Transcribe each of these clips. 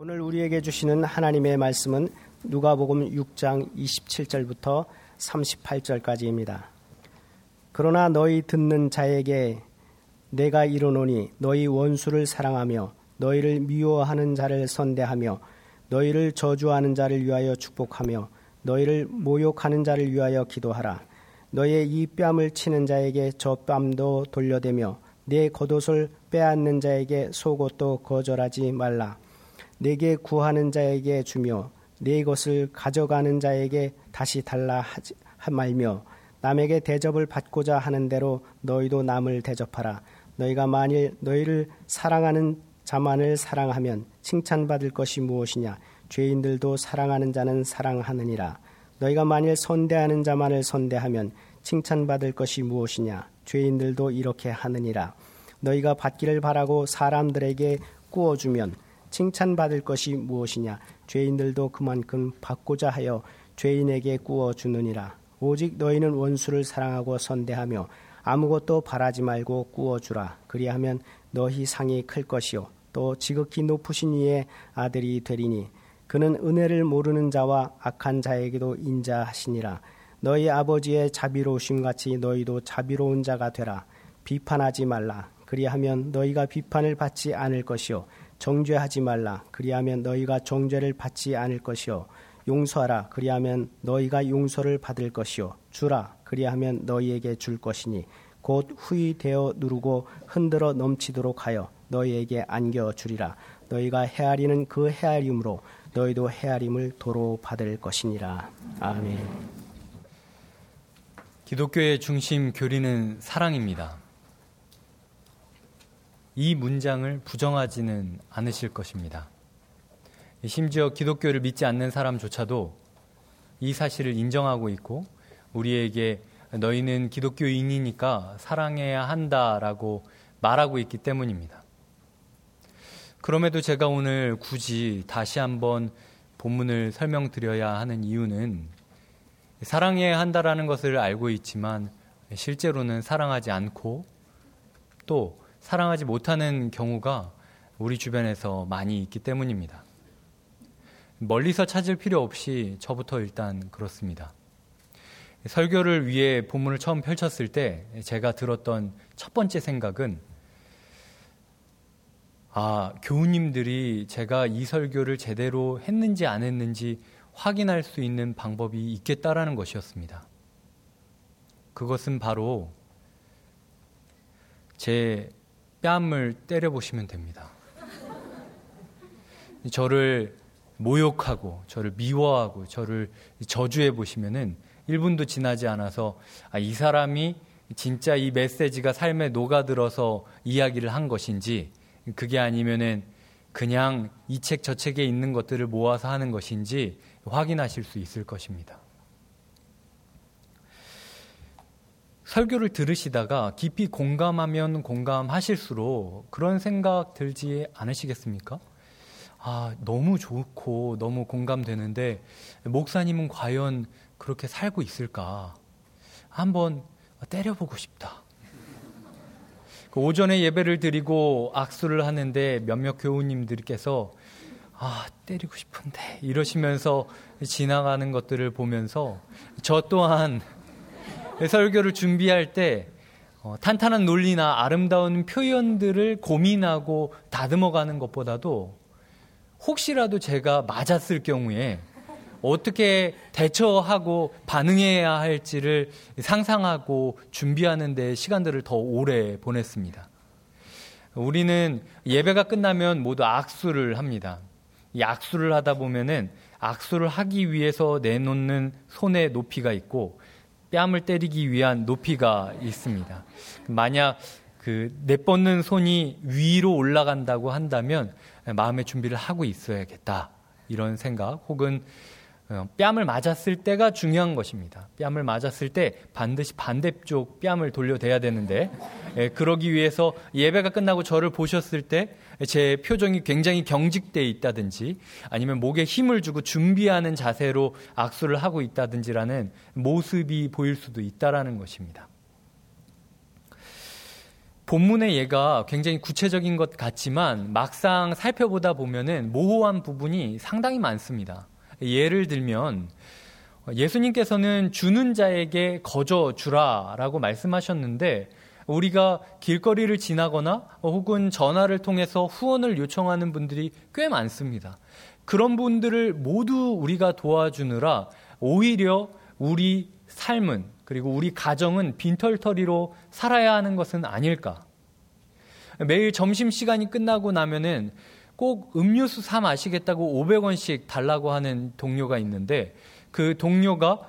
오늘 우리에게 주시는 하나님의 말씀은 누가복음 6장 27절부터 38절까지입니다. 그러나 너희 듣는 자에게 내가 이르노니 너희 원수를 사랑하며 너희를 미워하는 자를 선대하며 너희를 저주하는 자를 위하여 축복하며 너희를 모욕하는 자를 위하여 기도하라. 너희의 이 뺨을 치는 자에게 저 뺨도 돌려대며 내 겉옷을 빼앗는 자에게 속옷도 거절하지 말라. 내게 구하는 자에게 주며 내 것을 가져가는 자에게 다시 달라 하지 말며 남에게 대접을 받고자 하는 대로 너희도 남을 대접하라. 너희가 만일 너희를 사랑하는 자만을 사랑하면 칭찬받을 것이 무엇이냐? 죄인들도 사랑하는 자는 사랑하느니라. 너희가 만일 선대하는 자만을 선대하면 칭찬받을 것이 무엇이냐? 죄인들도 이렇게 하느니라. 너희가 받기를 바라고 사람들에게 꾸어주면 칭찬받을 것이 무엇이냐? 죄인들도 그만큼 받고자 하여 죄인에게 꾸어 주느니라. 오직 너희는 원수를 사랑하고 선대하며 아무것도 바라지 말고 꾸어 주라. 그리하면 너희 상이 클 것이요 또 지극히 높으신 이의 아들이 되리니 그는 은혜를 모르는 자와 악한 자에게도 인자하시니라. 너희 아버지의 자비로우심 같이 너희도 자비로운 자가 되라. 비판하지 말라. 그리하면 너희가 비판을 받지 않을 것이요 정죄하지 말라. 그리하면 너희가 정죄를 받지 않을 것이요. 용서하라. 그리하면 너희가 용서를 받을 것이요. 주라. 그리하면 너희에게 줄 것이니 곧 후이 되어 누르고 흔들어 넘치도록 하여 너희에게 안겨 주리라. 너희가 헤아리는 그 헤아림으로 너희도 헤아림을 도로 받을 것이니라. 아멘. 기독교의 중심 교리는 사랑입니다. 이 문장을 부정하지는 않으실 것입니다. 심지어 기독교를 믿지 않는 사람조차도 이 사실을 인정하고 있고 우리에게 너희는 기독교인이니까 사랑해야 한다라고 말하고 있기 때문입니다. 그럼에도 제가 오늘 굳이 다시 한번 본문을 설명드려야 하는 이유는 사랑해야 한다라는 것을 알고 있지만 실제로는 사랑하지 않고 또 사랑하지 못하는 경우가 우리 주변에서 많이 있기 때문입니다. 멀리서 찾을 필요 없이 저부터 일단 그렇습니다. 설교를 위해 본문을 처음 펼쳤을 때 제가 들었던 첫 번째 생각은 아, 교우님들이 제가 이 설교를 제대로 했는지 안 했는지 확인할 수 있는 방법이 있겠다라는 것이었습니다. 그것은 바로 제 뺨을 때려보시면 됩니다. 저를 모욕하고, 저를 미워하고, 저를 저주해 보시면은 1분도 지나지 않아서 아, 이 사람이 진짜 이 메시지가 삶에 녹아들어서 이야기를 한 것인지 그게 아니면은 그냥 이 책 저 책에 있는 것들을 모아서 하는 것인지 확인하실 수 있을 것입니다. 설교를 들으시다가 깊이 공감하면 공감하실수록 그런 생각 들지 않으시겠습니까? 아, 너무 좋고 너무 공감되는데 목사님은 과연 그렇게 살고 있을까? 한번 때려보고 싶다. 그 오전에 예배를 드리고 악수를 하는데 몇몇 교우님들께서 아, 때리고 싶은데 이러시면서 지나가는 것들을 보면서 저 또한 설교를 준비할 때 어, 탄탄한 논리나 아름다운 표현들을 고민하고 다듬어가는 것보다도 혹시라도 제가 맞았을 경우에 어떻게 대처하고 반응해야 할지를 상상하고 준비하는 데 시간들을 더 오래 보냈습니다. 우리는 예배가 끝나면 모두 악수를 합니다. 이 악수를 하다 보면은 악수를 하기 위해서 내놓는 손의 높이가 있고 뺨을 때리기 위한 높이가 있습니다. 만약 그 내뻗는 손이 위로 올라간다고 한다면 마음의 준비를 하고 있어야겠다. 이런 생각 혹은 어, 뺨을 맞았을 때가 중요한 것입니다. 뺨을 맞았을 때 반드시 반대쪽 뺨을 돌려대야 되는데 예, 그러기 위해서 예배가 끝나고 저를 보셨을 때 제 표정이 굉장히 경직돼 있다든지 아니면 목에 힘을 주고 준비하는 자세로 악수를 하고 있다든지라는 모습이 보일 수도 있다라는 것입니다. 본문의 예가 굉장히 구체적인 것 같지만 막상 살펴보다 보면은 모호한 부분이 상당히 많습니다. 예를 들면 예수님께서는 주는 자에게 거저 주라라고 말씀하셨는데 우리가 길거리를 지나거나 혹은 전화를 통해서 후원을 요청하는 분들이 꽤 많습니다. 그런 분들을 모두 우리가 도와주느라 오히려 우리 삶은 그리고 우리 가정은 빈털터리로 살아야 하는 것은 아닐까. 매일 점심시간이 끝나고 나면은 꼭 음료수 사 마시겠다고 500원씩 달라고 하는 동료가 있는데 그 동료가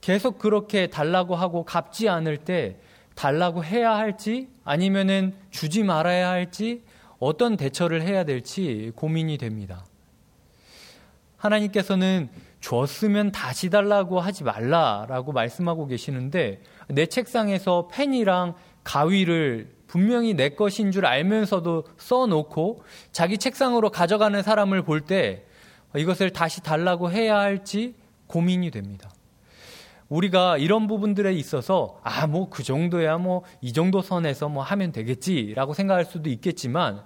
계속 그렇게 달라고 하고 갚지 않을 때 달라고 해야 할지 아니면은 주지 말아야 할지 어떤 대처를 해야 될지 고민이 됩니다. 하나님께서는 줬으면 다시 달라고 하지 말라라고 말씀하고 계시는데 내 책상에서 펜이랑 가위를 분명히 내 것인 줄 알면서도 써놓고 자기 책상으로 가져가는 사람을 볼 때 이것을 다시 달라고 해야 할지 고민이 됩니다. 우리가 이런 부분들에 있어서 아, 뭐 그 정도야 뭐 이 정도 선에서 뭐 하면 되겠지라고 생각할 수도 있겠지만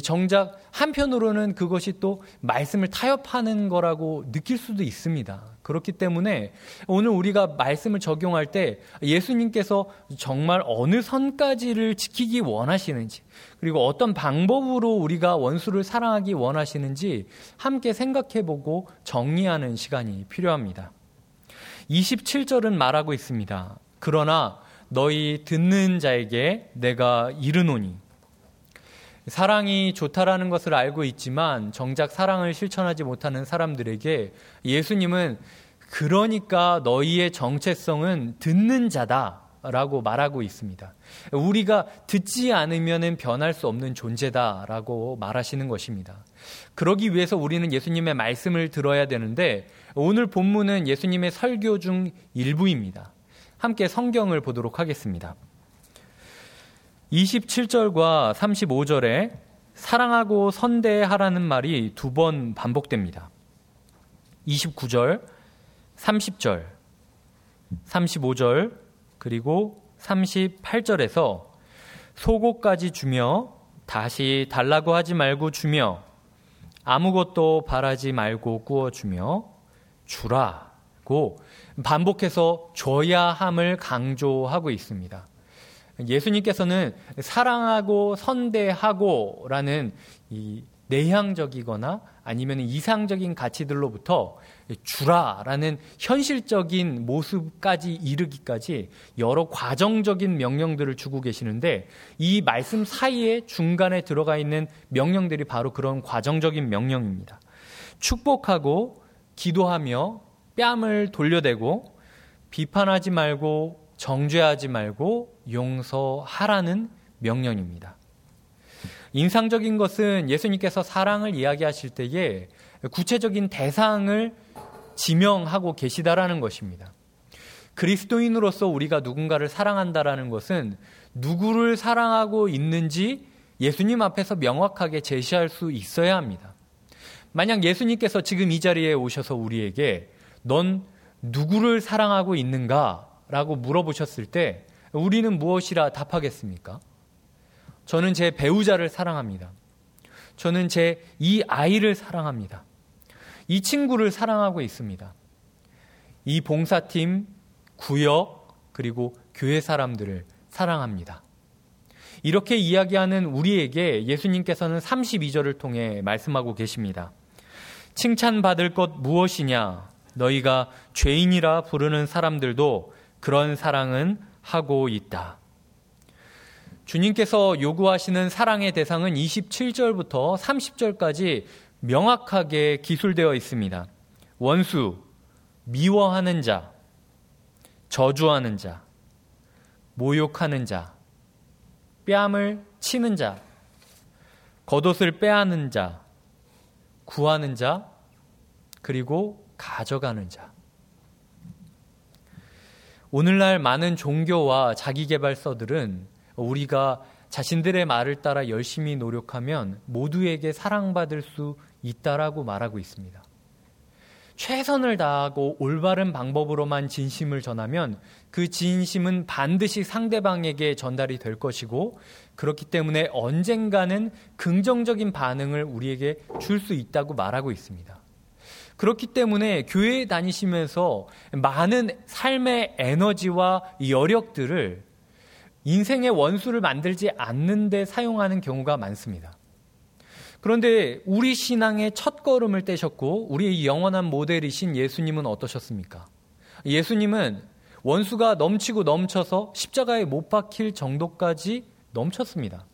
정작 한편으로는 그것이 또 말씀을 타협하는 거라고 느낄 수도 있습니다. 그렇기 때문에 오늘 우리가 말씀을 적용할 때 예수님께서 정말 어느 선까지를 지키기 원하시는지 그리고 어떤 방법으로 우리가 원수를 사랑하기 원하시는지 함께 생각해 보고 정리하는 시간이 필요합니다. 27절은 말하고 있습니다. 그러나 너희 듣는 자에게 내가 이르노니 사랑이 좋다라는 것을 알고 있지만 정작 사랑을 실천하지 못하는 사람들에게 예수님은 그러니까 너희의 정체성은 듣는 자다 라고 말하고 있습니다. 우리가 듣지 않으면 변할 수 없는 존재다라고 말하시는 것입니다. 그러기 위해서 우리는 예수님의 말씀을 들어야 되는데 오늘 본문은 예수님의 설교 중 일부입니다. 함께 성경을 보도록 하겠습니다. 27절과 35절에 사랑하고 선대하라는 말이 두 번 반복됩니다. 29절, 30절, 35절, 그리고 38절에서 속옷까지 주며 다시 달라고 하지 말고 주며 아무것도 바라지 말고 구워주며 주라고 반복해서 줘야 함을 강조하고 있습니다. 예수님께서는 사랑하고 선대하고라는 이 내향적이거나 아니면 이상적인 가치들로부터 주라라는 현실적인 모습까지 이르기까지 여러 과정적인 명령들을 주고 계시는데 이 말씀 사이에 중간에 들어가 있는 명령들이 바로 그런 과정적인 명령입니다. 축복하고 기도하며 뺨을 돌려대고 비판하지 말고 정죄하지 말고 용서하라는 명령입니다. 인상적인 것은 예수님께서 사랑을 이야기하실 때에 구체적인 대상을 지명하고 계시다라는 것입니다. 그리스도인으로서 우리가 누군가를 사랑한다라는 것은 누구를 사랑하고 있는지 예수님 앞에서 명확하게 제시할 수 있어야 합니다. 만약 예수님께서 지금 이 자리에 오셔서 우리에게 넌 누구를 사랑하고 있는가? 라고 물어보셨을 때 우리는 무엇이라 답하겠습니까? 저는 제 배우자를 사랑합니다. 저는 제 이 아이를 사랑합니다. 이 친구를 사랑하고 있습니다. 이 봉사팀, 구역, 그리고 교회 사람들을 사랑합니다. 이렇게 이야기하는 우리에게 예수님께서는 32절을 통해 말씀하고 계십니다. 칭찬받을 것 무엇이냐? 너희가 죄인이라 부르는 사람들도 그런 사랑은 하고 있다. 주님께서 요구하시는 사랑의 대상은 27절부터 30절까지 명확하게 기술되어 있습니다. 원수, 미워하는 자, 저주하는 자, 모욕하는 자, 뺨을 치는 자, 겉옷을 빼앗는 자, 구하는 자, 그리고 가져가는 자. 오늘날 많은 종교와 자기개발서들은 우리가 자신들의 말을 따라 열심히 노력하면 모두에게 사랑받을 수 있다라고 말하고 있습니다. 최선을 다하고 올바른 방법으로만 진심을 전하면 그 진심은 반드시 상대방에게 전달이 될 것이고 그렇기 때문에 언젠가는 긍정적인 반응을 우리에게 줄 수 있다고 말하고 있습니다. 그렇기 때문에 교회에 다니시면서 많은 삶의 에너지와 여력들을 인생의 원수를 만들지 않는데 사용하는 경우가 많습니다. 그런데 우리 신앙의 첫 걸음을 떼셨고 우리의 영원한 모델이신 예수님은 어떠셨습니까? 예수님은 원수가 넘치고 넘쳐서 십자가에 못 박힐 정도까지 넘쳤습니다.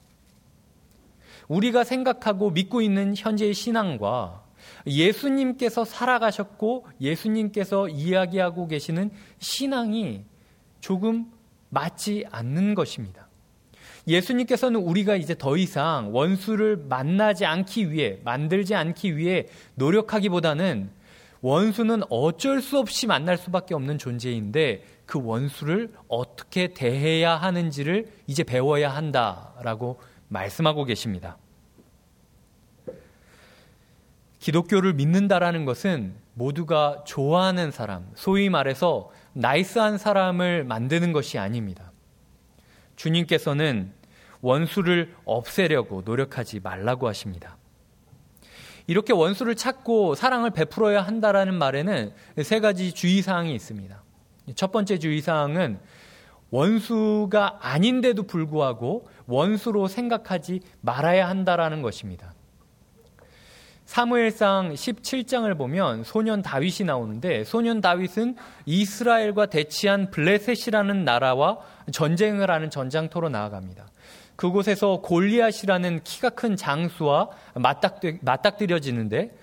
우리가 생각하고 믿고 있는 현재의 신앙과 예수님께서 살아가셨고 예수님께서 이야기하고 계시는 신앙이 조금 맞지 않는 것입니다. 예수님께서는 우리가 이제 더 이상 원수를 만나지 않기 위해, 만들지 않기 위해 노력하기보다는 원수는 어쩔 수 없이 만날 수밖에 없는 존재인데 그 원수를 어떻게 대해야 하는지를 이제 배워야 한다라고 말씀하고 계십니다. 기독교를 믿는다라는 것은 모두가 좋아하는 사람, 소위 말해서 나이스한 사람을 만드는 것이 아닙니다. 주님께서는 원수를 없애려고 노력하지 말라고 하십니다. 이렇게 원수를 찾고 사랑을 베풀어야 한다라는 말에는 세 가지 주의사항이 있습니다. 첫 번째 주의사항은 원수가 아닌데도 불구하고 원수로 생각하지 말아야 한다라는 것입니다. 사무엘상 17장을 보면 소년 다윗이 나오는데 소년 다윗은 이스라엘과 대치한 블레셋이라는 나라와 전쟁을 하는 전장터로 나아갑니다. 그곳에서 골리앗이라는 키가 큰 장수와 맞닥뜨, 려지는데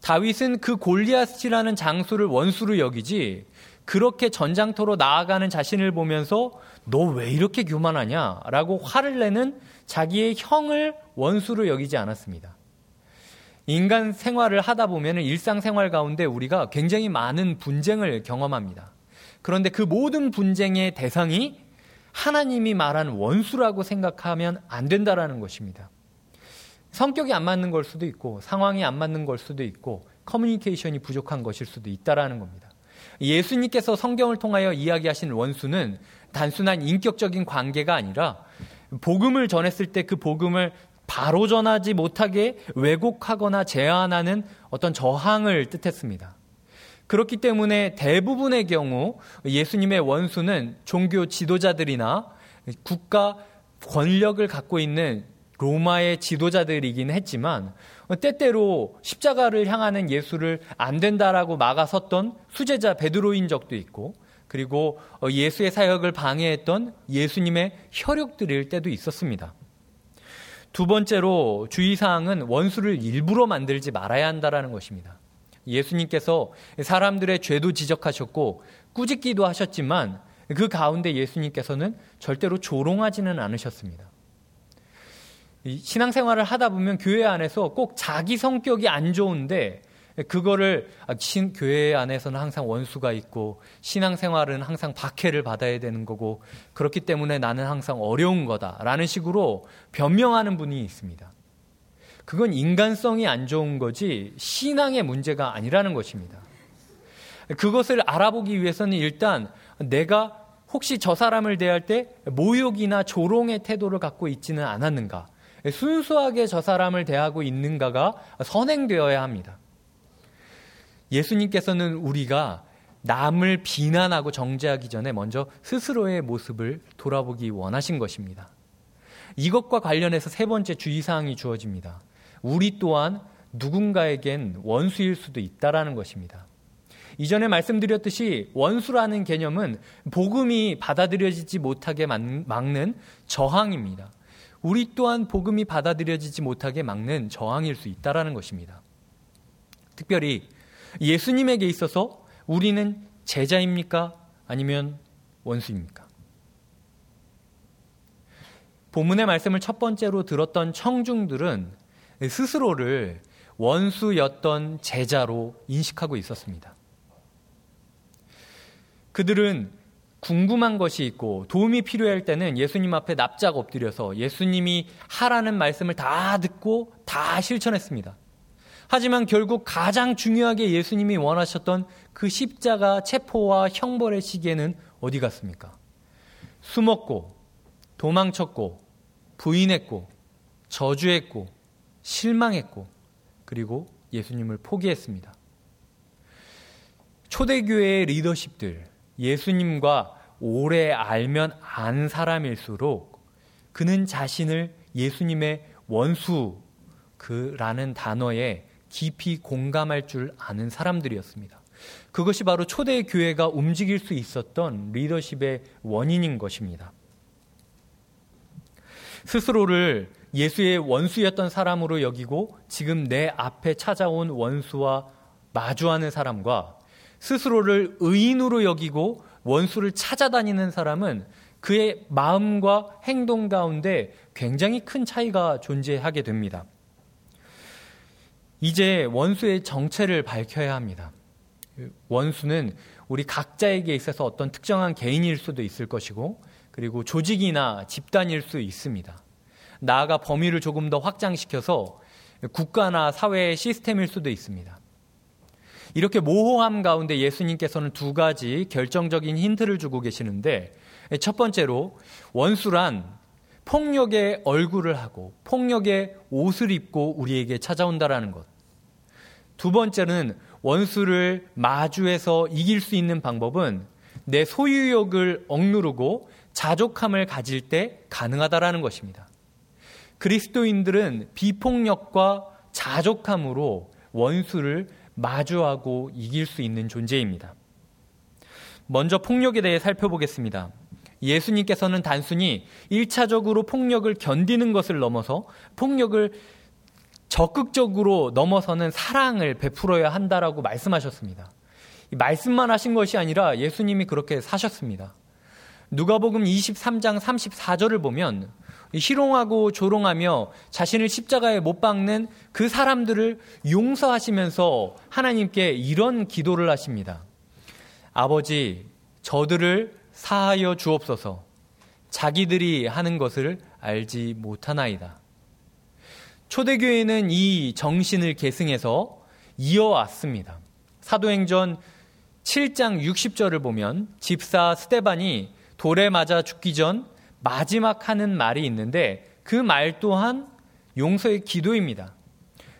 다윗은 그 골리앗이라는 장수를 원수로 여기지 그렇게 전장터로 나아가는 자신을 보면서 너 왜 이렇게 교만하냐? 라고 화를 내는 자기의 형을 원수로 여기지 않았습니다. 인간 생활을 하다 보면 일상생활 가운데 우리가 굉장히 많은 분쟁을 경험합니다. 그런데 그 모든 분쟁의 대상이 하나님이 말한 원수라고 생각하면 안 된다라는 것입니다. 성격이 안 맞는 걸 수도 있고 상황이 안 맞는 걸 수도 있고 커뮤니케이션이 부족한 것일 수도 있다라는 겁니다. 예수님께서 성경을 통하여 이야기하신 원수는 단순한 인격적인 관계가 아니라 복음을 전했을 때 그 복음을 바로 전하지 못하게 왜곡하거나 제한하는 어떤 저항을 뜻했습니다. 그렇기 때문에 대부분의 경우 예수님의 원수는 종교 지도자들이나 국가 권력을 갖고 있는 로마의 지도자들이긴 했지만 때때로 십자가를 향하는 예수를 안 된다라고 막아섰던 수제자 베드로인 적도 있고 그리고 예수의 사역을 방해했던 예수님의 혈육들일 때도 있었습니다. 두 번째로 주의사항은 원수를 일부러 만들지 말아야 한다라는 것입니다. 예수님께서 사람들의 죄도 지적하셨고 꾸짖기도 하셨지만 그 가운데 예수님께서는 절대로 조롱하지는 않으셨습니다. 신앙생활을 하다 보면 교회 안에서 꼭 자기 성격이 안 좋은데 그거를 아, 신, 교회 안에서는 항상 원수가 있고 신앙생활은 항상 박해를 받아야 되는 거고 그렇기 때문에 나는 항상 어려운 거다라는 식으로 변명하는 분이 있습니다. 그건 인간성이 안 좋은 거지 신앙의 문제가 아니라는 것입니다. 그것을 알아보기 위해서는 일단 내가 혹시 저 사람을 대할 때 모욕이나 조롱의 태도를 갖고 있지는 않았는가? 순수하게 저 사람을 대하고 있는가가 선행되어야 합니다. 예수님께서는 우리가 남을 비난하고 정죄하기 전에 먼저 스스로의 모습을 돌아보기 원하신 것입니다. 이것과 관련해서 세 번째 주의사항이 주어집니다. 우리 또한 누군가에겐 원수일 수도 있다라는 것입니다. 이전에 말씀드렸듯이 원수라는 개념은 복음이 받아들여지지 못하게 막는 저항입니다. 우리 또한 복음이 받아들여지지 못하게 막는 저항일 수 있다라는 것입니다. 특별히 예수님에게 있어서 우리는 제자입니까? 아니면 원수입니까? 본문의 말씀을 첫 번째로 들었던 청중들은 스스로를 원수였던 제자로 인식하고 있었습니다. 그들은 궁금한 것이 있고 도움이 필요할 때는 예수님 앞에 납작 엎드려서 예수님이 하라는 말씀을 다 듣고 다 실천했습니다. 하지만 결국 가장 중요하게 예수님이 원하셨던 그 십자가 체포와 형벌의 시계는 어디 갔습니까? 숨었고, 도망쳤고, 부인했고, 저주했고, 실망했고, 그리고 예수님을 포기했습니다. 초대교회의 리더십들, 예수님과 오래 알면 안 사람일수록 그는 자신을 예수님의 원수, 그라는 단어에 깊이 공감할 줄 아는 사람들이었습니다. 그것이 바로 초대 교회가 움직일 수 있었던 리더십의 원인인 것입니다. 스스로를 예수의 원수였던 사람으로 여기고 지금 내 앞에 찾아온 원수와 마주하는 사람과 스스로를 의인으로 여기고 원수를 찾아다니는 사람은 그의 마음과 행동 가운데 굉장히 큰 차이가 존재하게 됩니다. 이제 원수의 정체를 밝혀야 합니다. 원수는 우리 각자에게 있어서 어떤 특정한 개인일 수도 있을 것이고, 그리고 조직이나 집단일 수 있습니다. 나아가 범위를 조금 더 확장시켜서 국가나 사회의 시스템일 수도 있습니다. 이렇게 모호함 가운데 예수님께서는 두 가지 결정적인 힌트를 주고 계시는데, 첫 번째로 원수란 폭력의 얼굴을 하고 폭력의 옷을 입고 우리에게 찾아온다라는 것. 두 번째는 원수를 마주해서 이길 수 있는 방법은 내 소유욕을 억누르고 자족함을 가질 때 가능하다라는 것입니다. 그리스도인들은 비폭력과 자족함으로 원수를 마주하고 이길 수 있는 존재입니다. 먼저 폭력에 대해 살펴보겠습니다. 예수님께서는 단순히 1차적으로 폭력을 견디는 것을 넘어서 폭력을 적극적으로 넘어서는 사랑을 베풀어야 한다라고 말씀하셨습니다. 말씀만 하신 것이 아니라 예수님이 그렇게 사셨습니다. 누가복음 23장 34절을 보면 희롱하고 조롱하며 자신을 십자가에 못 박는 그 사람들을 용서하시면서 하나님께 이런 기도를 하십니다. 아버지, 저들을 사하여 주옵소서. 자기들이 하는 것을 알지 못하나이다. 초대교회는 이 정신을 계승해서 이어왔습니다. 사도행전 7장 60절을 보면 집사 스테반이 돌에 맞아 죽기 전 마지막 하는 말이 있는데 그 말 또한 용서의 기도입니다.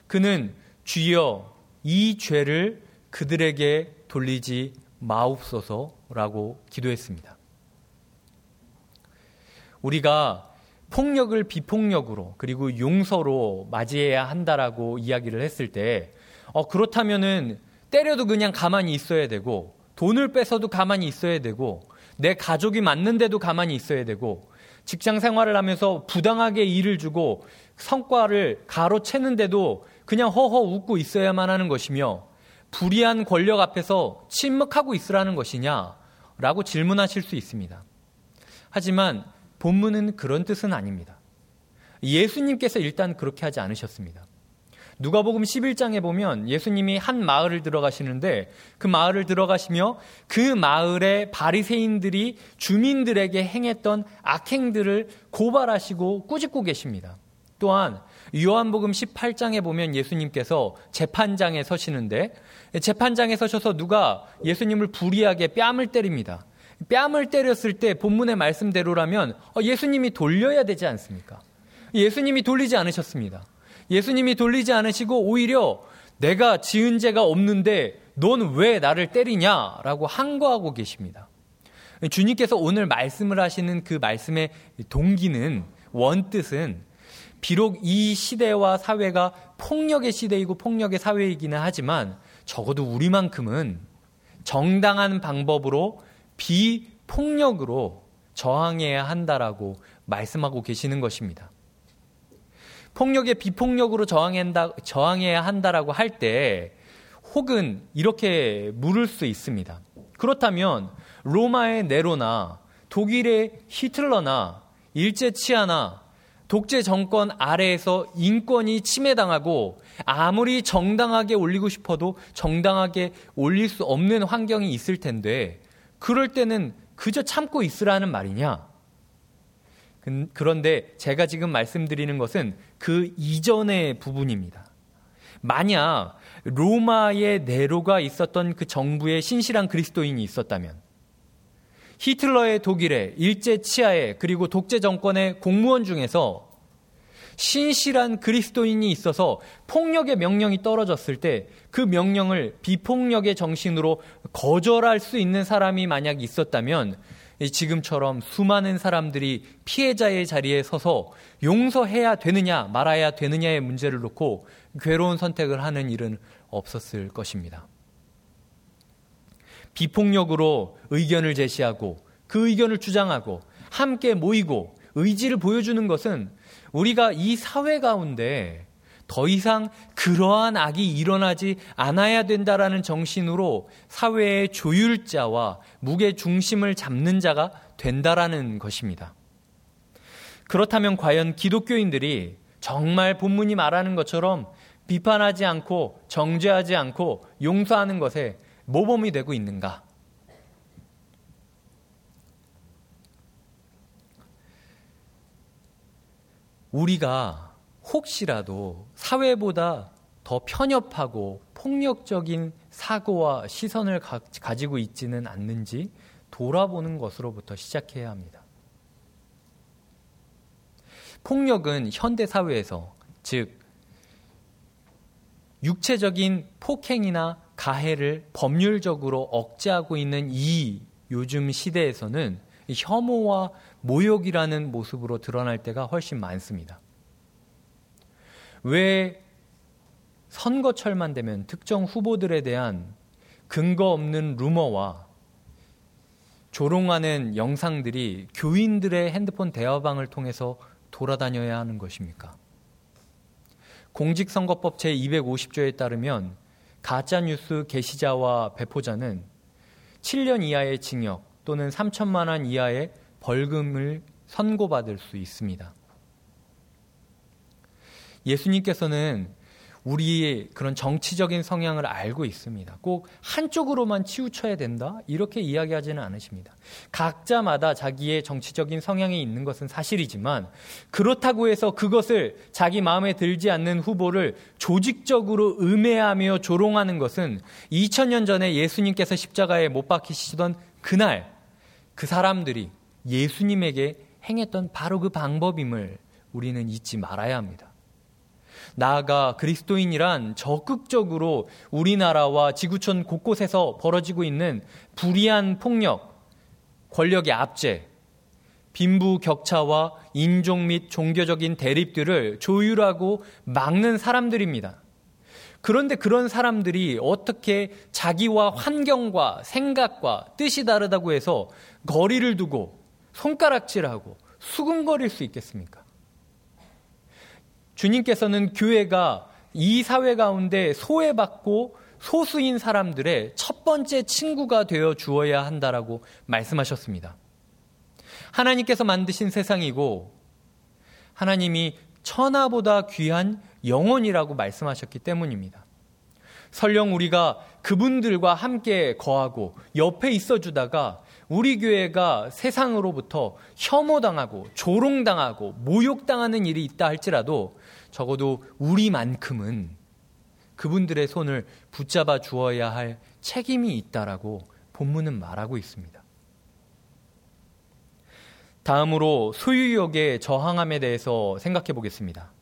그는 주여 이 죄를 그들에게 돌리지 마옵소서 라고 기도했습니다. 우리가 폭력을 비폭력으로 그리고 용서로 맞이해야 한다라고 이야기를 했을 때 어, 그렇다면은 때려도 그냥 가만히 있어야 되고 돈을 뺏어도 가만히 있어야 되고 내 가족이 맞는데도 가만히 있어야 되고 직장 생활을 하면서 부당하게 일을 주고 성과를 가로채는데도 그냥 허허 웃고 있어야만 하는 것이며 불의한 권력 앞에서 침묵하고 있으라는 것이냐 라고 질문하실 수 있습니다. 하지만 본문은 그런 뜻은 아닙니다. 예수님께서 일단 그렇게 하지 않으셨습니다. 누가복음 11장에 보면 예수님이 한 마을을 들어가시는데 그 마을을 들어가시며 그 마을의 바리새인들이 주민들에게 행했던 악행들을 고발하시고 꾸짖고 계십니다. 또한 요한복음 18장에 보면 예수님께서 재판장에 서시는데 재판장에 서셔서 누가 예수님을 불의하게 뺨을 때립니다. 뺨을 때렸을 때 본문의 말씀대로라면 어, 예수님이 돌려야 되지 않습니까? 예수님이 돌리지 않으셨습니다. 예수님이 돌리지 않으시고 오히려 내가 지은 죄가 없는데 넌 왜 나를 때리냐라고 항거하고 계십니다. 주님께서 오늘 말씀을 하시는 그 말씀의 동기는 원뜻은 비록 이 시대와 사회가 폭력의 시대이고 폭력의 사회이기는 하지만 적어도 우리만큼은 정당한 방법으로 비폭력으로 저항해야 한다라고 말씀하고 계시는 것입니다. 폭력에 비폭력으로 저항한다, 저항해야 한다라고 할 때 혹은 이렇게 물을 수 있습니다. 그렇다면 로마의 네로나 독일의 히틀러나 일제 치아나 독재 정권 아래에서 인권이 침해당하고 아무리 정당하게 올리고 싶어도 정당하게 올릴 수 없는 환경이 있을 텐데 그럴 때는 그저 참고 있으라는 말이냐? 그런데 제가 지금 말씀드리는 것은 그 이전의 부분입니다. 만약 로마의 네로가 있었던 그 정부에 신실한 그리스도인이 있었다면 히틀러의 독일에 일제 치하에 그리고 독재 정권의 공무원 중에서 신실한 그리스도인이 있어서 폭력의 명령이 떨어졌을 때 그 명령을 비폭력의 정신으로 거절할 수 있는 사람이 만약 있었다면 지금처럼 수많은 사람들이 피해자의 자리에 서서 용서해야 되느냐 말아야 되느냐의 문제를 놓고 괴로운 선택을 하는 일은 없었을 것입니다. 비폭력으로 의견을 제시하고 그 의견을 주장하고 함께 모이고 의지를 보여주는 것은 우리가 이 사회 가운데 더 이상 그러한 악이 일어나지 않아야 된다라는 정신으로 사회의 조율자와 무게 중심을 잡는 자가 된다라는 것입니다. 그렇다면 과연 기독교인들이 정말 본문이 말하는 것처럼 비판하지 않고 정죄하지 않고 용서하는 것에 모범이 되고 있는가? 우리가 혹시라도 사회보다 더 편협하고 폭력적인 사고와 시선을 가, 지고 있지는 않는지 돌아보는 것으로부터 시작해야 합니다. 폭력은 현대 사회에서 즉 육체적인 폭행이나 가해를 법률적으로 억제하고 있는 이 요즘 시대에서는 혐오와 모욕이라는 모습으로 드러날 때가 훨씬 많습니다. 왜 선거철만 되면 특정 후보들에 대한 근거 없는 루머와 조롱하는 영상들이 교인들의 핸드폰 대화방을 통해서 돌아다녀야 하는 것입니까? 공직선거법 제250조에 따르면 가짜 뉴스 게시자와 배포자는 7년 이하의 징역 또는 3천만 원 이하의 벌금을 선고받을 수 있습니다. 예수님께서는 우리의 그런 정치적인 성향을 알고 있습니다. 꼭 한쪽으로만 치우쳐야 된다? 이렇게 이야기하지는 않으십니다. 각자마다 자기의 정치적인 성향이 있는 것은 사실이지만 그렇다고 해서 그것을 자기 마음에 들지 않는 후보를 조직적으로 음해하며 조롱하는 것은 2000년 전에 예수님께서 십자가에 못 박히시던 그날 그 사람들이 예수님에게 행했던 바로 그 방법임을 우리는 잊지 말아야 합니다. 나아가 그리스도인이란 적극적으로 우리나라와 지구촌 곳곳에서 벌어지고 있는 불의한 폭력, 권력의 압제, 빈부 격차와 인종 및 종교적인 대립들을 조율하고 막는 사람들입니다. 그런데 그런 사람들이 어떻게 자기와 환경과 생각과 뜻이 다르다고 해서 거리를 두고 손가락질하고 수근거릴 수 있겠습니까? 주님께서는 교회가 이 사회 가운데 소외받고 소수인 사람들의 첫 번째 친구가 되어 주어야 한다라고 말씀하셨습니다. 하나님께서 만드신 세상이고 하나님이 천하보다 귀한 영혼이라고 말씀하셨기 때문입니다. 설령 우리가 그분들과 함께 거하고 옆에 있어 주다가 우리 교회가 세상으로부터 혐오당하고 조롱당하고 모욕당하는 일이 있다 할지라도 적어도 우리만큼은 그분들의 손을 붙잡아 주어야 할 책임이 있다라고 본문은 말하고 있습니다. 다음으로 소유욕의 저항함에 대해서 생각해 보겠습니다.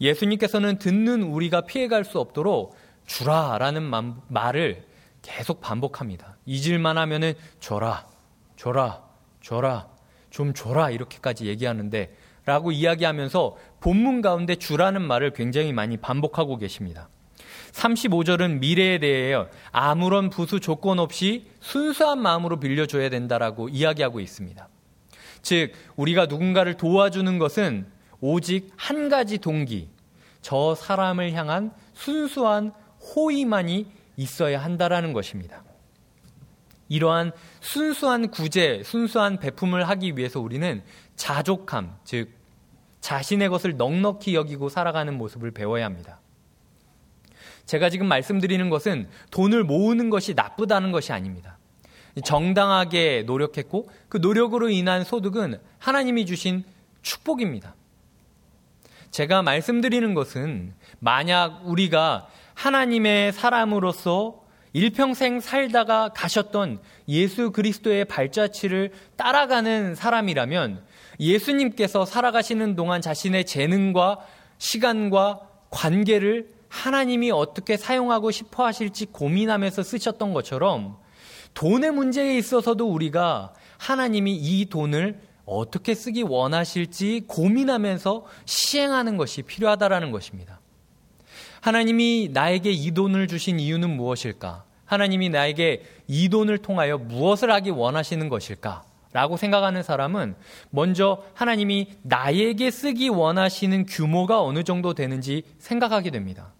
예수님께서는 듣는 우리가 피해갈 수 없도록 주라 라는 말을 계속 반복합니다. 잊을만 하면은 줘라, 줘라, 줘라, 좀 줘라 이렇게까지 얘기하는데 라고 이야기하면서 본문 가운데 주라는 말을 굉장히 많이 반복하고 계십니다. 35절은 미래에 대해 아무런 부수 조건 없이 순수한 마음으로 빌려줘야 된다라고 이야기하고 있습니다. 즉, 우리가 누군가를 도와주는 것은 오직 한 가지 동기, 저 사람을 향한 순수한 호의만이 있어야 한다라는 것입니다. 이러한 순수한 구제, 순수한 배품을 하기 위해서 우리는 자족함, 즉 자신의 것을 넉넉히 여기고 살아가는 모습을 배워야 합니다. 제가 지금 말씀드리는 것은 돈을 모으는 것이 나쁘다는 것이 아닙니다. 정당하게 노력했고 그 노력으로 인한 소득은 하나님이 주신 축복입니다. 제가 말씀드리는 것은 만약 우리가 하나님의 사람으로서 일평생 살다가 가셨던 예수 그리스도의 발자취를 따라가는 사람이라면 예수님께서 살아가시는 동안 자신의 재능과 시간과 관계를 하나님이 어떻게 사용하고 싶어 하실지 고민하면서 쓰셨던 것처럼 돈의 문제에 있어서도 우리가 하나님이 이 돈을 어떻게 쓰기 원하실지 고민하면서 시행하는 것이 필요하다라는 것입니다. 하나님이 나에게 이 돈을 주신 이유는 무엇일까? 하나님이 나에게 이 돈을 통하여 무엇을 하기 원하시는 것일까? 라고 생각하는 사람은 먼저 하나님이 나에게 쓰기 원하시는 규모가 어느 정도 되는지 생각하게 됩니다.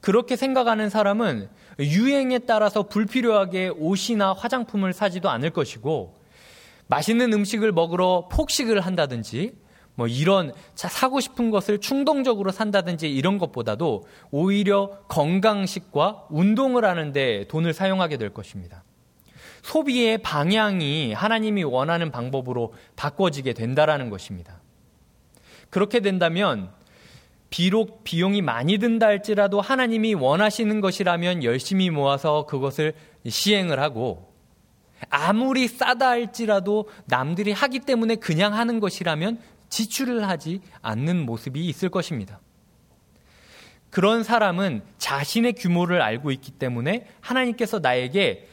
그렇게 생각하는 사람은 유행에 따라서 불필요하게 옷이나 화장품을 사지도 않을 것이고 맛있는 음식을 먹으러 폭식을 한다든지 뭐 이런 사고 싶은 것을 충동적으로 산다든지 이런 것보다도 오히려 건강식과 운동을 하는데 돈을 사용하게 될 것입니다. 소비의 방향이 하나님이 원하는 방법으로 바꿔지게 된다라는 것입니다. 그렇게 된다면 비록 비용이 많이 든다 할지라도 하나님이 원하시는 것이라면 열심히 모아서 그것을 시행을 하고 아무리 싸다 할지라도 남들이 하기 때문에 그냥 하는 것이라면 지출을 하지 않는 모습이 있을 것입니다. 그런 사람은 자신의 규모를 알고 있기 때문에 하나님께서 나에게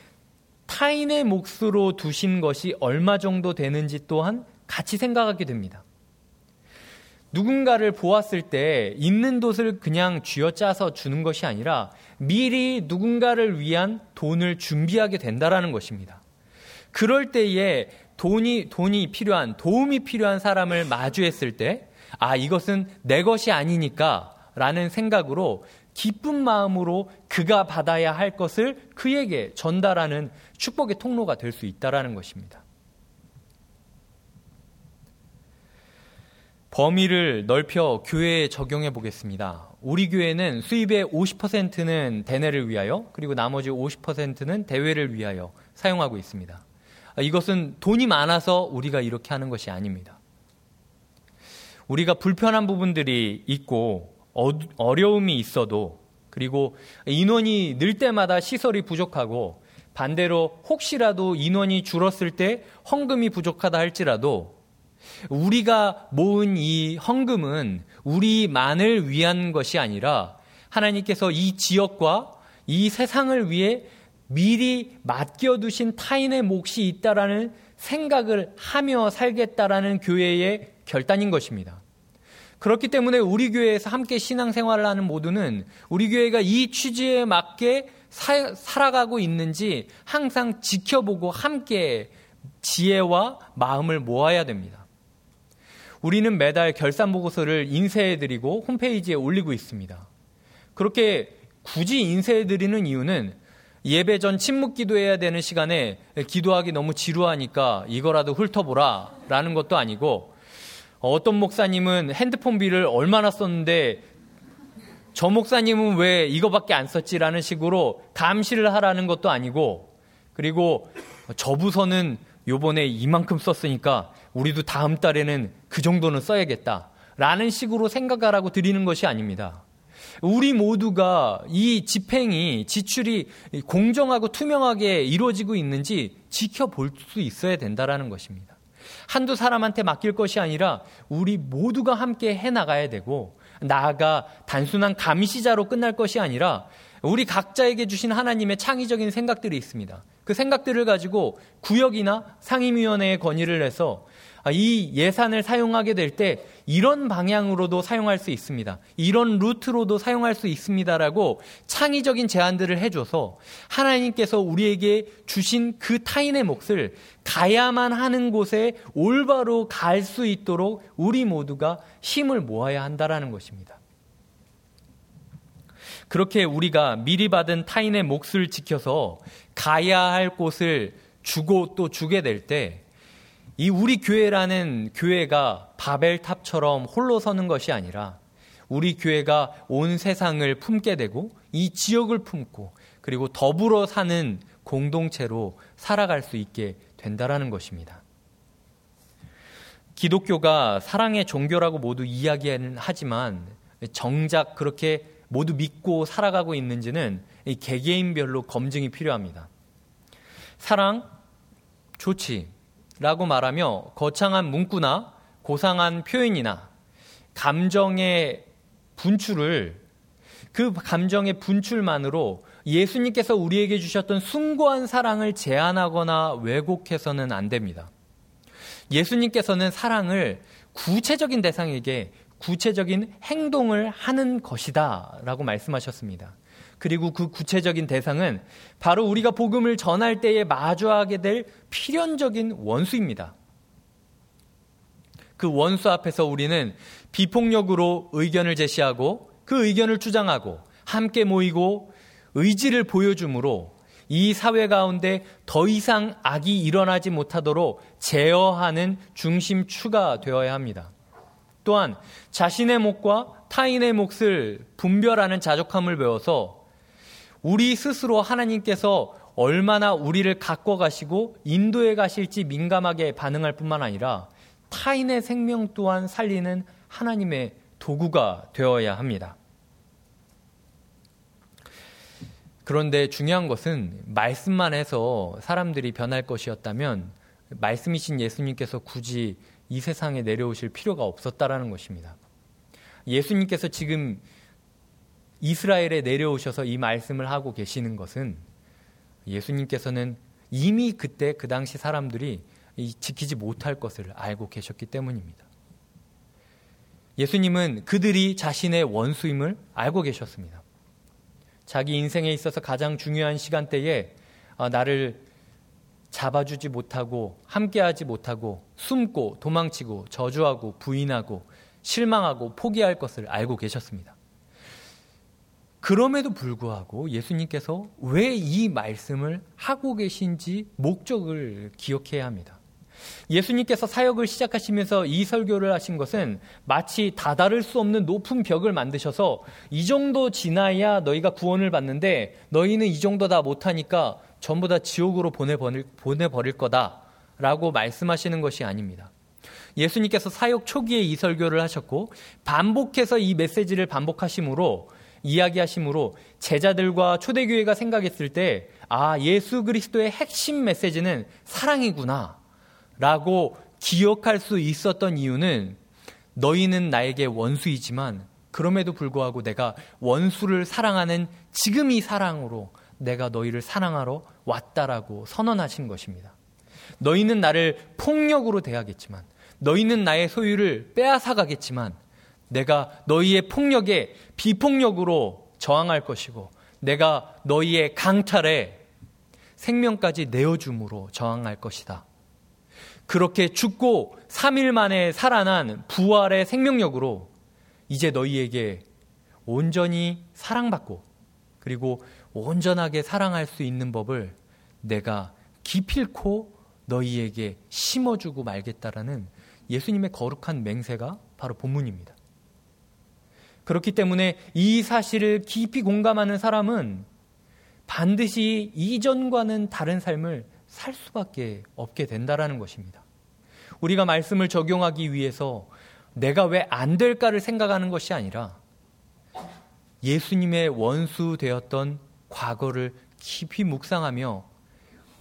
타인의 몫으로 두신 것이 얼마 정도 되는지 또한 같이 생각하게 됩니다. 누군가를 보았을 때 있는 돈을 그냥 쥐어짜서 주는 것이 아니라 미리 누군가를 위한 돈을 준비하게 된다라는 것입니다. 그럴 때에 돈이 돈이 필요한 도움이 필요한 사람을 마주했을 때 아, 이것은 내 것이 아니니까라는 생각으로 기쁜 마음으로 그가 받아야 할 것을 그에게 전달하는 축복의 통로가 될 수 있다라는 것입니다. 범위를 넓혀 교회에 적용해 보겠습니다. 우리 교회는 수입의 50%는 대내를 위하여 그리고 나머지 50%는 대회를 위하여 사용하고 있습니다. 이것은 돈이 많아서 우리가 이렇게 하는 것이 아닙니다. 우리가 불편한 부분들이 있고 어려움이 있어도 그리고 인원이 늘 때마다 시설이 부족하고 반대로 혹시라도 인원이 줄었을 때 헌금이 부족하다 할지라도 우리가 모은 이 헌금은 우리만을 위한 것이 아니라 하나님께서 이 지역과 이 세상을 위해 미리 맡겨두신 타인의 몫이 있다라는 생각을 하며 살겠다라는 교회의 결단인 것입니다. 그렇기 때문에 우리 교회에서 함께 신앙생활을 하는 모두는 우리 교회가 이 취지에 맞게 사, 살아가고 있는지 항상 지켜보고 함께 지혜와 마음을 모아야 됩니다. 우리는 매달 결산 보고서를 인쇄해드리고 홈페이지에 올리고 있습니다. 그렇게 굳이 인쇄해드리는 이유는 예배 전 침묵 기도해야 되는 시간에 기도하기 너무 지루하니까 이거라도 훑어보라 라는 것도 아니고 어떤 목사님은 핸드폰비를 얼마나 썼는데 저 목사님은 왜 이거밖에 안 썼지라는 식으로 감시를 하라는 것도 아니고 그리고 저 부서는 요번에 이만큼 썼으니까 우리도 다음 달에는 그 정도는 써야겠다. 라는 식으로 생각하라고 드리는 것이 아닙니다. 우리 모두가 이 집행이, 지출이 공정하고 투명하게 이루어지고 있는지 지켜볼 수 있어야 된다라는 것입니다. 한두 사람한테 맡길 것이 아니라 우리 모두가 함께 해 나가야 되고, 나아가 단순한 감시자로 끝날 것이 아니라 우리 각자에게 주신 하나님의 창의적인 생각들이 있습니다. 그 생각들을 가지고 구역이나 상임위원회에 건의를 해서 아, 이 예산을 사용하게 될 때 이런 방향으로도 사용할 수 있습니다. 이런 루트로도 사용할 수 있습니다라고 창의적인 제안들을 해줘서 하나님께서 우리에게 주신 그 타인의 몫을 가야만 하는 곳에 올바로 갈 수 있도록 우리 모두가 힘을 모아야 한다라는 것입니다. 그렇게 우리가 미리 받은 타인의 몫을 지켜서 가야 할 곳을 주고 또 주게 될 때 이 우리 교회라는 교회가 바벨탑처럼 홀로 서는 것이 아니라 우리 교회가 온 세상을 품게 되고 이 지역을 품고 그리고 더불어 사는 공동체로 살아갈 수 있게 된다라는 것입니다. 기독교가 사랑의 종교라고 모두 이야기는 하지만 정작 그렇게 모두 믿고 살아가고 있는지는 개개인별로 검증이 필요합니다. 사랑 좋지 라고 말하며 거창한 문구나 고상한 표현이나 감정의 분출을 그 감정의 분출만으로 예수님께서 우리에게 주셨던 숭고한 사랑을 제한하거나 왜곡해서는 안 됩니다. 예수님께서는 사랑을 구체적인 대상에게 구체적인 행동을 하는 것이다 라고 말씀하셨습니다. 그리고 그 구체적인 대상은 바로 우리가 복음을 전할 때에 마주하게 될 필연적인 원수입니다. 그 원수 앞에서 우리는 비폭력으로 의견을 제시하고 그 의견을 주장하고 함께 모이고 의지를 보여주므로 이 사회 가운데 더 이상 악이 일어나지 못하도록 제어하는 중심추가 되어야 합니다. 또한 자신의 몫과 타인의 몫을 분별하는 자족함을 배워서 우리 스스로 하나님께서 얼마나 우리를 갖고 가시고 인도해 가실지 민감하게 반응할 뿐만 아니라 타인의 생명 또한 살리는 하나님의 도구가 되어야 합니다. 그런데 중요한 것은 말씀만 해서 사람들이 변할 것이었다면 말씀이신 예수님께서 굳이 이 세상에 내려오실 필요가 없었다라는 것입니다. 예수님께서 지금 이스라엘에 내려오셔서 이 말씀을 하고 계시는 것은 예수님께서는 이미 그때 그 당시 사람들이 지키지 못할 것을 알고 계셨기 때문입니다. 예수님은 그들이 자신의 원수임을 알고 계셨습니다. 자기 인생에 있어서 가장 중요한 시간대에 어, 나를 잡아주지 못하고 함께하지 못하고 숨고 도망치고 저주하고 부인하고 실망하고 포기할 것을 알고 계셨습니다. 그럼에도 불구하고 예수님께서 왜 이 말씀을 하고 계신지 목적을 기억해야 합니다. 예수님께서 사역을 시작하시면서 이 설교를 하신 것은 마치 다다를 수 없는 높은 벽을 만드셔서 이 정도 지나야 너희가 구원을 받는데 너희는 이 정도 다 못하니까 전부 다 지옥으로 보내버릴, 보내버릴 거다 라고 말씀하시는 것이 아닙니다. 예수님께서 사역 초기에 이 설교를 하셨고 반복해서 이 메시지를 반복하심으로 이야기하심으로 제자들과 초대교회가 생각했을 때 아, 예수 그리스도의 핵심 메시지는 사랑이구나. 라고 기억할 수 있었던 이유는 너희는 나에게 원수이지만 그럼에도 불구하고 내가 원수를 사랑하는 지금 이 사랑으로 내가 너희를 사랑하러 왔다라고 선언하신 것입니다. 너희는 나를 폭력으로 대하겠지만 너희는 나의 소유를 빼앗아가겠지만 내가 너희의 폭력에 비폭력으로 저항할 것이고 내가 너희의 강탈에 생명까지 내어줌으로 저항할 것이다. 그렇게 죽고 3일 만에 살아난 부활의 생명력으로 이제 너희에게 온전히 사랑받고 그리고 온전하게 사랑할 수 있는 법을 내가 기필코 너희에게 심어주고 말겠다라는 예수님의 거룩한 맹세가 바로 본문입니다. 그렇기 때문에 이 사실을 깊이 공감하는 사람은 반드시 이전과는 다른 삶을 살 수밖에 없게 된다라는 것입니다. 우리가 말씀을 적용하기 위해서 내가 왜 안 될까를 생각하는 것이 아니라 예수님의 원수 되었던 과거를 깊이 묵상하며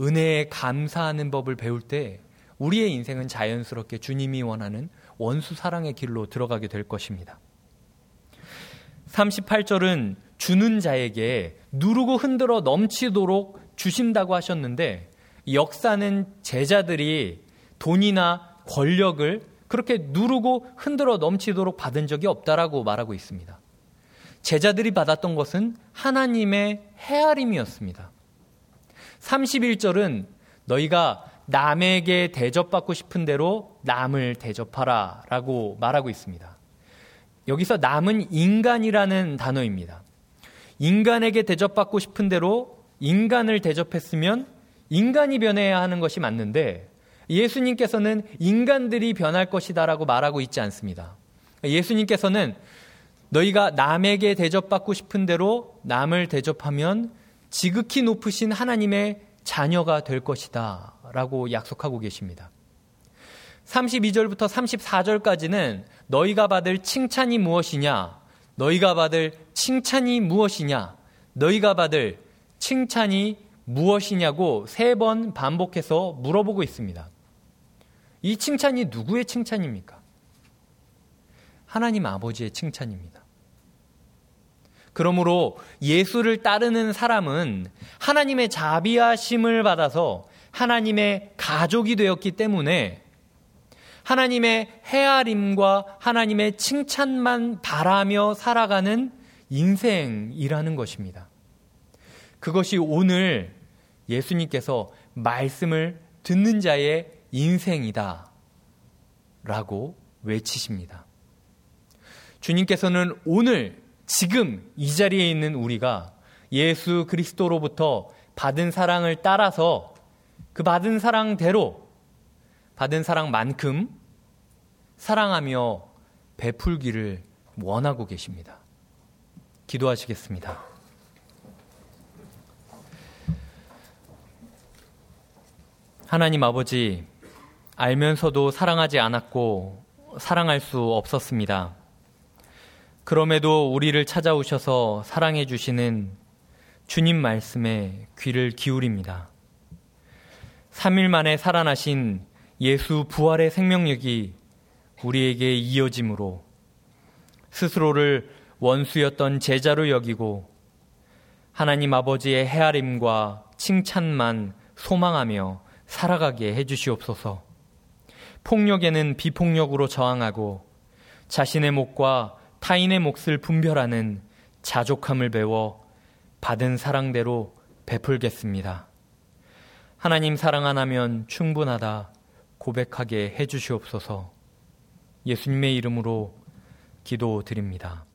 은혜에 감사하는 법을 배울 때 우리의 인생은 자연스럽게 주님이 원하는 원수 사랑의 길로 들어가게 될 것입니다. 38절은 주는 자에게 누르고 흔들어 넘치도록 주신다고 하셨는데 역사는 제자들이 돈이나 권력을 그렇게 누르고 흔들어 넘치도록 받은 적이 없다라고 말하고 있습니다. 제자들이 받았던 것은 하나님의 헤아림이었습니다. 31절은 너희가 남에게 대접받고 싶은 대로 남을 대접하라 라고 말하고 있습니다. 여기서 남은 인간이라는 단어입니다. 인간에게 대접받고 싶은 대로 인간을 대접했으면 인간이 변해야 하는 것이 맞는데 예수님께서는 인간들이 변할 것이다라고 말하고 있지 않습니다. 예수님께서는 너희가 남에게 대접받고 싶은 대로 남을 대접하면 지극히 높으신 하나님의 자녀가 될 것이다 라고 약속하고 계십니다. 32절부터 34절까지는 너희가 받을 칭찬이 무엇이냐? 너희가 받을 칭찬이 무엇이냐? 너희가 받을 칭찬이 무엇이냐고 세 번 반복해서 물어보고 있습니다. 이 칭찬이 누구의 칭찬입니까? 하나님 아버지의 칭찬입니다. 그러므로 예수를 따르는 사람은 하나님의 자비하심을 받아서 하나님의 가족이 되었기 때문에 하나님의 헤아림과 하나님의 칭찬만 바라며 살아가는 인생이라는 것입니다. 그것이 오늘 예수님께서 말씀을 듣는 자의 인생이다. 라고 외치십니다. 주님께서는 오늘, 지금 이 자리에 있는 우리가 예수 그리스도로부터 받은 사랑을 따라서 그 받은 사랑대로 받은 사랑만큼 사랑하며 베풀기를 원하고 계십니다. 기도하시겠습니다. 하나님 아버지, 알면서도 사랑하지 않았고 사랑할 수 없었습니다. 그럼에도 우리를 찾아오셔서 사랑해 주시는 주님 말씀에 귀를 기울입니다. 3일 만에 살아나신 예수 부활의 생명력이 우리에게 이어짐으로 스스로를 원수였던 제자로 여기고 하나님 아버지의 헤아림과 칭찬만 소망하며 살아가게 해주시옵소서. 폭력에는 비폭력으로 저항하고 자신의 목과 타인의 몫을 분별하는 자족함을 배워 받은 사랑대로 베풀겠습니다. 하나님 사랑 하나면 충분하다 고백하게 해주시옵소서 예수님의 이름으로 기도 드립니다.